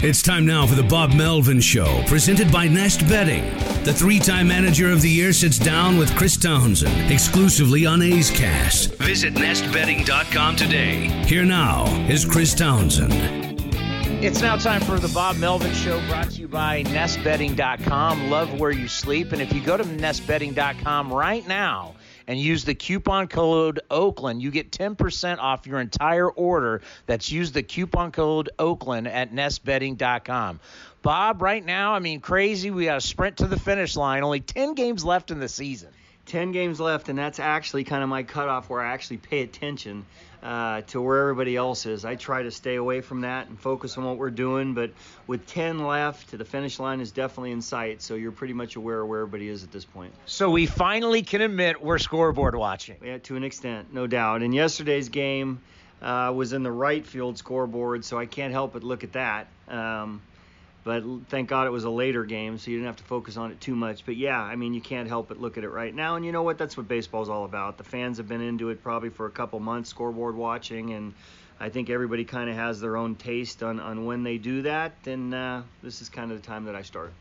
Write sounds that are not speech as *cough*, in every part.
It's time now for the Bob Melvin Show, presented by Nest Bedding. The three-time manager of the year sits down with Chris Townsend, exclusively on A's Cast. Visit nestbedding.com today. Here now is Chris Townsend. It's now time for the Bob Melvin Show, brought to you by NestBedding.com. Love where you sleep, and if you go to NestBedding.com right now and use the coupon code Oakland, you get 10% off your entire order. That's use the coupon code Oakland at NestBedding.com. Bob, right now, I mean, crazy. We got a sprint to the finish line. Only 10 games left in the season. 10 games left, and that's actually kind of my cutoff where I actually pay attention uh, to where everybody else is. I try to stay away from that and focus on what we're doing, but with 10 left, to the finish line is definitely in sight, so you're pretty much aware of where everybody is at this point. So we finally can admit we're scoreboard watching. Yeah, to an extent, no doubt. And yesterday's game uh, was in the right field scoreboard, so I can't help but look at that. Um, but thank God it was a later game, so you didn't have to focus on it too much. But yeah, I mean, you can't help but look at it right now. And you know what? That's what baseball's all about. The fans have been into it probably for a couple months, scoreboard watching, and I think everybody kind of has their own taste on, on when they do that. And uh, this is kind of the time that I start.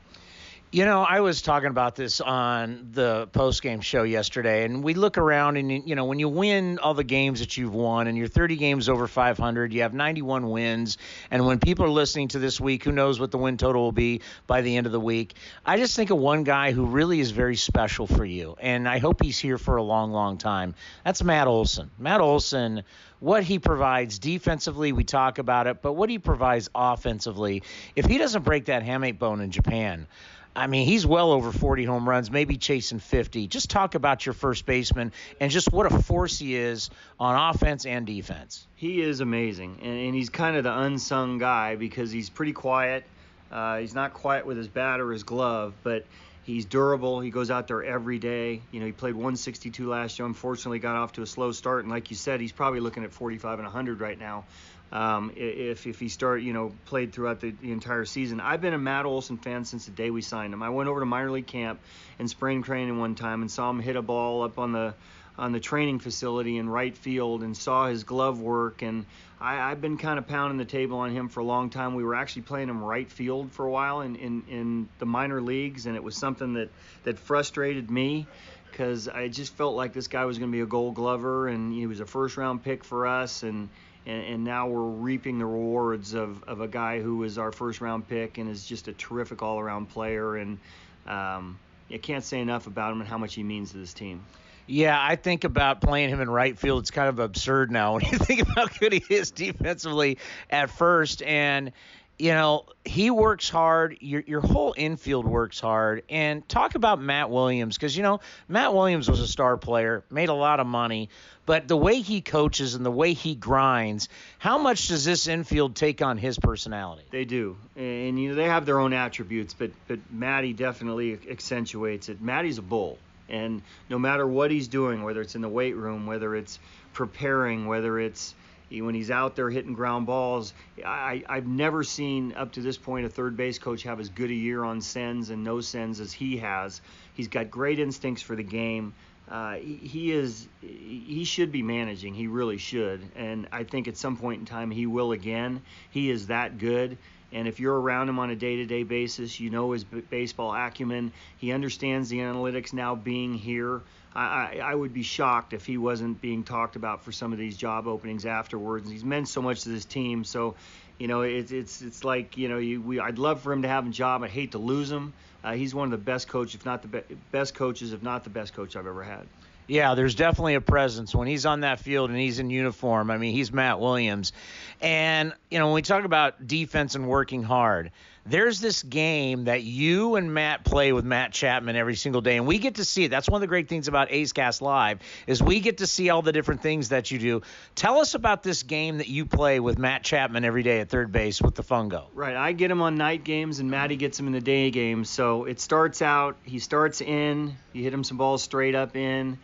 You know, I was talking about this on the post game show yesterday, and we look around, and you know, when you win all the games that you've won, and you're 30 games over 500, you have 91 wins, and when people are listening to this week, who knows what the win total will be by the end of the week? I just think of one guy who really is very special for you, and I hope he's here for a long, long time. That's Matt Olson. Matt Olson what he provides defensively, we talk about it, but what he provides offensively, if he doesn't break that hamate bone in Japan, I mean, he's well over 40 home runs, maybe chasing 50. Just talk about your first baseman and just what a force he is on offense and defense. He is amazing, and, and he's kind of the unsung guy because he's pretty quiet. Uh, he's not quiet with his bat or his glove, but he's durable. He goes out there every day. You know, he played 162 last year. Unfortunately, got off to a slow start, and like you said, he's probably looking at 45 and 100 right now um, if if he start you know played throughout the, the, entire season. I've been a Matt Olson fan since the day we signed him. I went over to minor league camp and spring training one time and saw him hit a ball up on the on the training facility in right field and saw his glove work and I, I've been kind of pounding the table on him for a long time. We were actually playing him right field for a while in, in, in the minor leagues and it was something that, that frustrated me because I just felt like this guy was going to be a gold glover and he was a first round pick for us and and, and now we're reaping the rewards of, of a guy who was our first round pick and is just a terrific all around player. And um, I can't say enough about him and how much he means to this team. Yeah, I think about playing him in right field. It's kind of absurd now *laughs* when you think about how good he is defensively at first. And you know, he works hard. Your your whole infield works hard. And talk about Matt Williams because you know Matt Williams was a star player, made a lot of money, but the way he coaches and the way he grinds, how much does this infield take on his personality? They do, and you know they have their own attributes, but but Matty definitely accentuates it. Matty's a bull, and no matter what he's doing, whether it's in the weight room, whether it's preparing, whether it's when he's out there hitting ground balls. I, I've never seen up to this point a third base coach have as good a year on sends and no sends as he has. He's got great instincts for the game. Uh, he, he is he should be managing. He really should, and I think at some point in time he will again. He is that good. And if you're around him on a day-to-day basis, you know his baseball acumen. He understands the analytics now being here. I, I, would be shocked if he wasn't being talked about for some of these job openings afterwards. He's meant so much to this team, so you know it's it's it's like you know you, we I'd love for him to have a job. I hate to lose him. Uh, he's one of the best coaches, if not the be- best coaches, if not the best coach I've ever had. Yeah, there's definitely a presence when he's on that field and he's in uniform. I mean, he's Matt Williams. And, you know, when we talk about defense and working hard, there's this game that you and Matt play with Matt Chapman every single day, and we get to see it. That's one of the great things about A's Cast Live is we get to see all the different things that you do. Tell us about this game that you play with Matt Chapman every day at third base with the Fungo. Right, I get him on night games, and Matty gets him in the day games. So it starts out, he starts in, you hit him some balls straight up in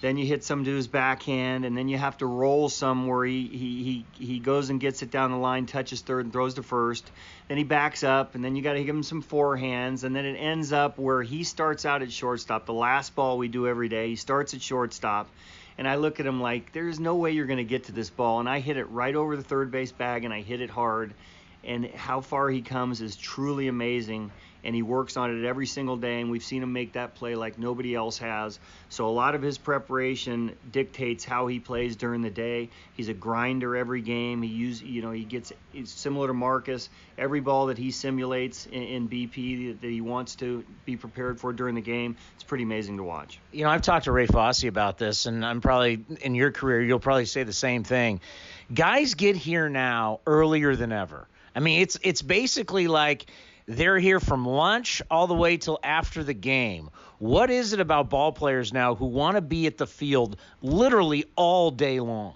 then you hit some to his backhand, and then you have to roll some where he, he, he, he goes and gets it down the line, touches third, and throws to first. Then he backs up, and then you got to give him some forehands, and then it ends up where he starts out at shortstop. The last ball we do every day, he starts at shortstop, and I look at him like, there's no way you're going to get to this ball, and I hit it right over the third base bag, and I hit it hard, and how far he comes is truly amazing and he works on it every single day and we've seen him make that play like nobody else has. So a lot of his preparation dictates how he plays during the day. He's a grinder every game. He use you know he gets similar to Marcus. Every ball that he simulates in, in bp that he wants to be prepared for during the game it's pretty amazing to watch. You know i've talked to Ray Fosse about this and i'm probably in your career you'll probably say the same thing. Guys get here now earlier than ever. I mean, it's it's basically like they're here from lunch all the way till after the game. What is it about ball players now who want to be at the field literally all day long?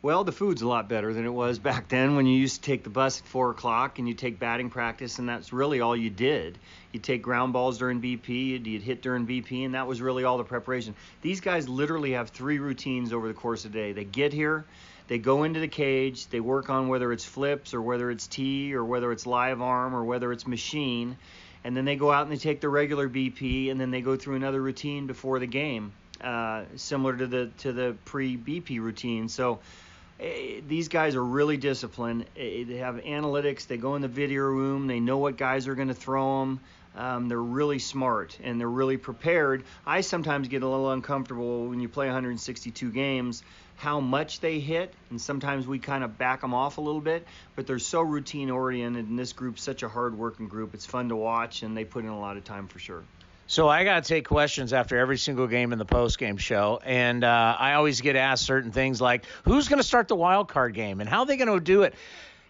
Well, the food's a lot better than it was back then when you used to take the bus at 4 o'clock and you take batting practice, and that's really all you did. You'd take ground balls during BP, you'd, you'd hit during BP, and that was really all the preparation. These guys literally have three routines over the course of the day. They get here, they go into the cage, they work on whether it's flips or whether it's tee or whether it's live arm or whether it's machine, and then they go out and they take the regular BP and then they go through another routine before the game, uh, similar to the to the pre BP routine. So these guys are really disciplined. Uh, they have analytics. They go in the video room. They know what guys are going to throw them. Um, they're really smart and they're really prepared. I sometimes get a little uncomfortable when you play 162 games how much they hit, and sometimes we kind of back them off a little bit. But they're so routine oriented, and this group's such a hard working group. It's fun to watch, and they put in a lot of time for sure. So I got to take questions after every single game in the post game show, and uh, I always get asked certain things like, "Who's going to start the wild card game, and how are they going to do it?"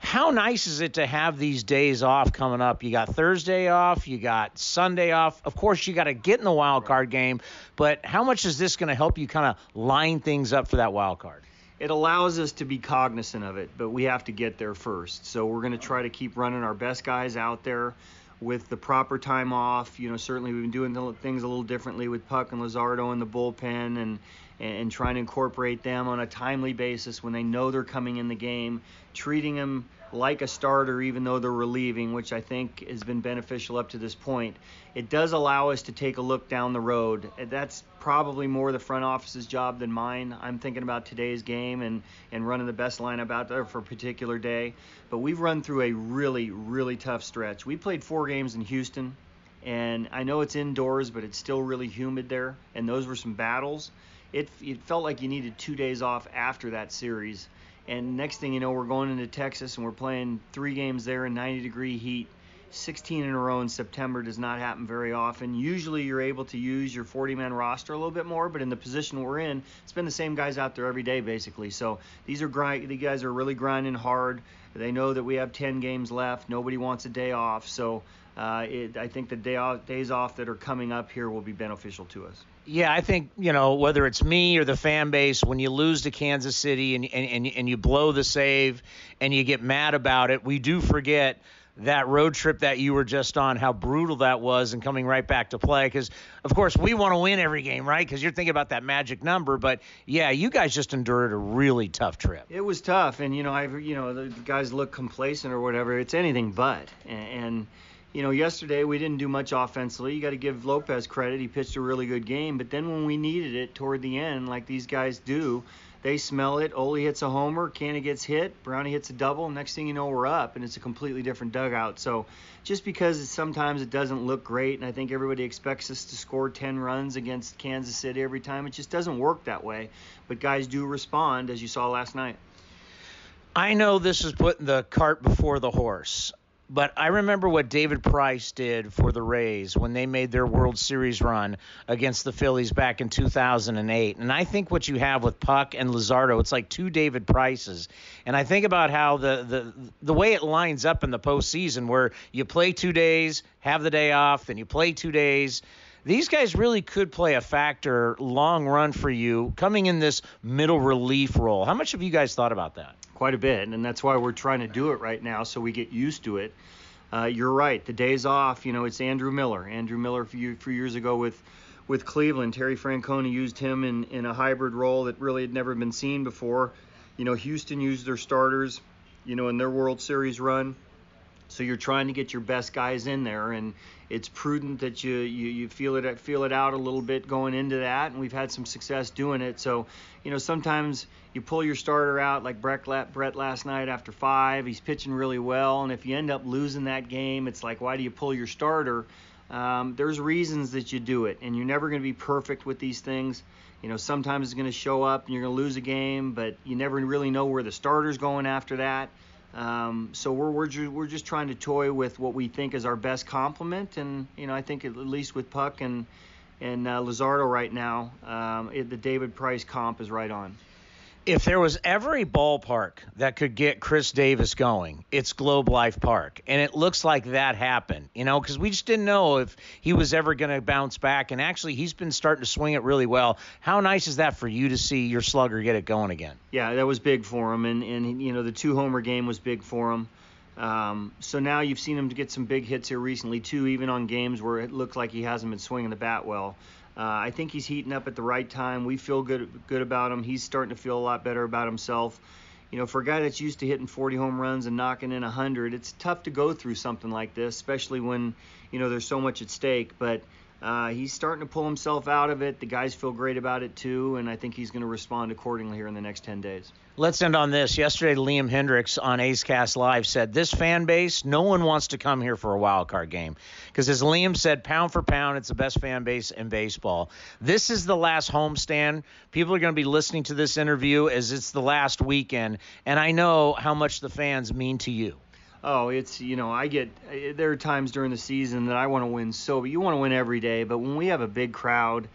how nice is it to have these days off coming up? You got Thursday off, you got Sunday off. Of course, you got to get in the wild card game, but how much is this going to help you kind of line things up for that wild card? It allows us to be cognizant of it, but we have to get there first. So we're going to try to keep running our best guys out there with the proper time off. You know, certainly we've been doing things a little differently with Puck and Luzardo in the bullpen and and, trying to incorporate them on a timely basis when they know they're coming in the game, treating them like a starter even though they're relieving, which I think has been beneficial up to this point. It does allow us to take a look down the road. That's probably more the front office's job than mine. I'm thinking about today's game and, and running the best lineup out there for a particular day. But we've run through a really, really tough stretch. We played four games in Houston, and I know it's indoors, but it's still really humid there, and those were some battles it, it felt like you needed two days off after that series. And next thing you know, we're going into Texas and we're playing three games there in 90 degree heat. 16 in a row in September does not happen very often. Usually you're able to use your 40 man roster a little bit more, but in the position we're in, it's been the same guys out there every day basically. So these are grind, the guys are really grinding hard. They know that we have 10 games left. Nobody wants a day off. So uh, it, I think the day off, days off that are coming up here will be beneficial to us. Yeah, I think you know whether it's me or the fan base, when you lose to Kansas City and and and you blow the save and you get mad about it, we do forget that road trip that you were just on, how brutal that was, and coming right back to play. Because of course we want to win every game, right? Because you're thinking about that magic number. But yeah, you guys just endured a really tough trip. It was tough, and you know, I you know the guys look complacent or whatever. It's anything but, and, and you know, yesterday we didn't do much offensively. You got to give Lopez credit. He pitched a really good game. But then when we needed it toward the end, like these guys do, they smell it. Ole hits a homer, Canha gets hit, Brownie hits a double. Next thing you know, we're up, and it's a completely different dugout. So just because sometimes it doesn't look great, and I think everybody expects us to score 10 runs against Kansas City every time, it just doesn't work that way. But guys do respond, as you saw last night. I know this is putting the cart before the horse but I remember what David Price did for the Rays when they made their World Series run against the Phillies back in 2008. And I think what you have with Puck and Luzardo, it's like two David Prices. And I think about how the the the way it lines up in the postseason, where you play two days, have the day off, then you play two days these guys really could play a factor long run for you coming in this middle relief role. How much have you guys thought about that? Quite a bit, and that's why we're trying to do it right now so we get used to it. Uh, you're right. The days off, you know, it's Andrew Miller. Andrew Miller a few, few years ago with with Cleveland, Terry Francona used him in, in a hybrid role that really had never been seen before. You know, Houston used their starters, you know, in their World Series run. So you're trying to get your best guys in there, and it's prudent that you, you you feel it feel it out a little bit going into that, and we've had some success doing it. So, you know, sometimes you pull your starter out like Brett Brett last night after five. He's pitching really well, and if you end up losing that game, it's like why do you pull your starter? Um, there's reasons that you do it, and you're never going to be perfect with these things. You know, sometimes it's going to show up and you're going to lose a game, but you never really know where the starter's going after that. Um, so we're we're, ju- we're just trying to toy with what we think is our best complement, and you know I think at least with Puck and and uh, Luzardo right now, um, it, the David Price comp is right on if there was ever a ballpark that could get Chris Davis going, it's Globe Life Park. And it looks like that happened, you know, because we just didn't know if he was ever going to bounce back. And actually, he's been starting to swing it really well. How nice is that for you to see your slugger get it going again? Yeah, that was big for him. And, and you know, the two homer game was big for him. Um, so now you've seen him get some big hits here recently, too, even on games where it looked like he hasn't been swinging the bat well. Uh, I think he's heating up at the right time. We feel good good about him. He's starting to feel a lot better about himself. You know, for a guy that's used to hitting 40 home runs and knocking in 100, it's tough to go through something like this, especially when you know there's so much at stake. But uh, he's starting to pull himself out of it. The guys feel great about it too, and I think he's going to respond accordingly here in the next 10 days. Let's end on this. Yesterday, Liam Hendriks on A's Cast Live said this fan base, no one wants to come here for a wild card game because, as Liam said, pound for pound, it's the best fan base in baseball. This is the last homestand. People are going to be listening to this interview as it's the last weekend, and I know how much the fans mean to you oh, it's you know I get eh, there are times during the season that I want to win so, but you want to win every day. But when we have a big crowd,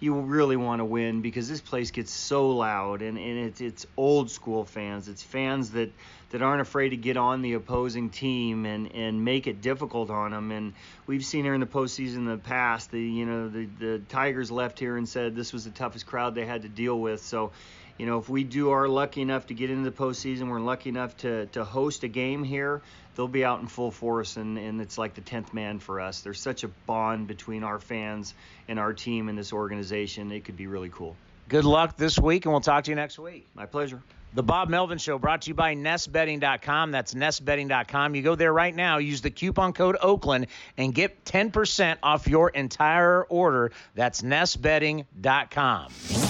you really want to win because this place gets so loud and, and it's it's old school fans. It's fans that that aren't afraid to get on the opposing team and, and make it difficult on them. And we've seen here in the postseason in the past, the you know the the Tigers left here and said this was the toughest crowd they had to deal with. So you know, if we do are lucky enough to get into the postseason, we're lucky enough to, to host a game here, they'll be out in full force, and, and it's like the 10th man for us. There's such a bond between our fans and our team and this organization. It could be really cool. Good luck this week, and we'll talk to you next week. My pleasure. The Bob Melvin Show brought to you by NestBedding.com. That's NestBedding.com. You go there right now, use the coupon code Oakland, and get 10% off your entire order. That's NestBedding.com.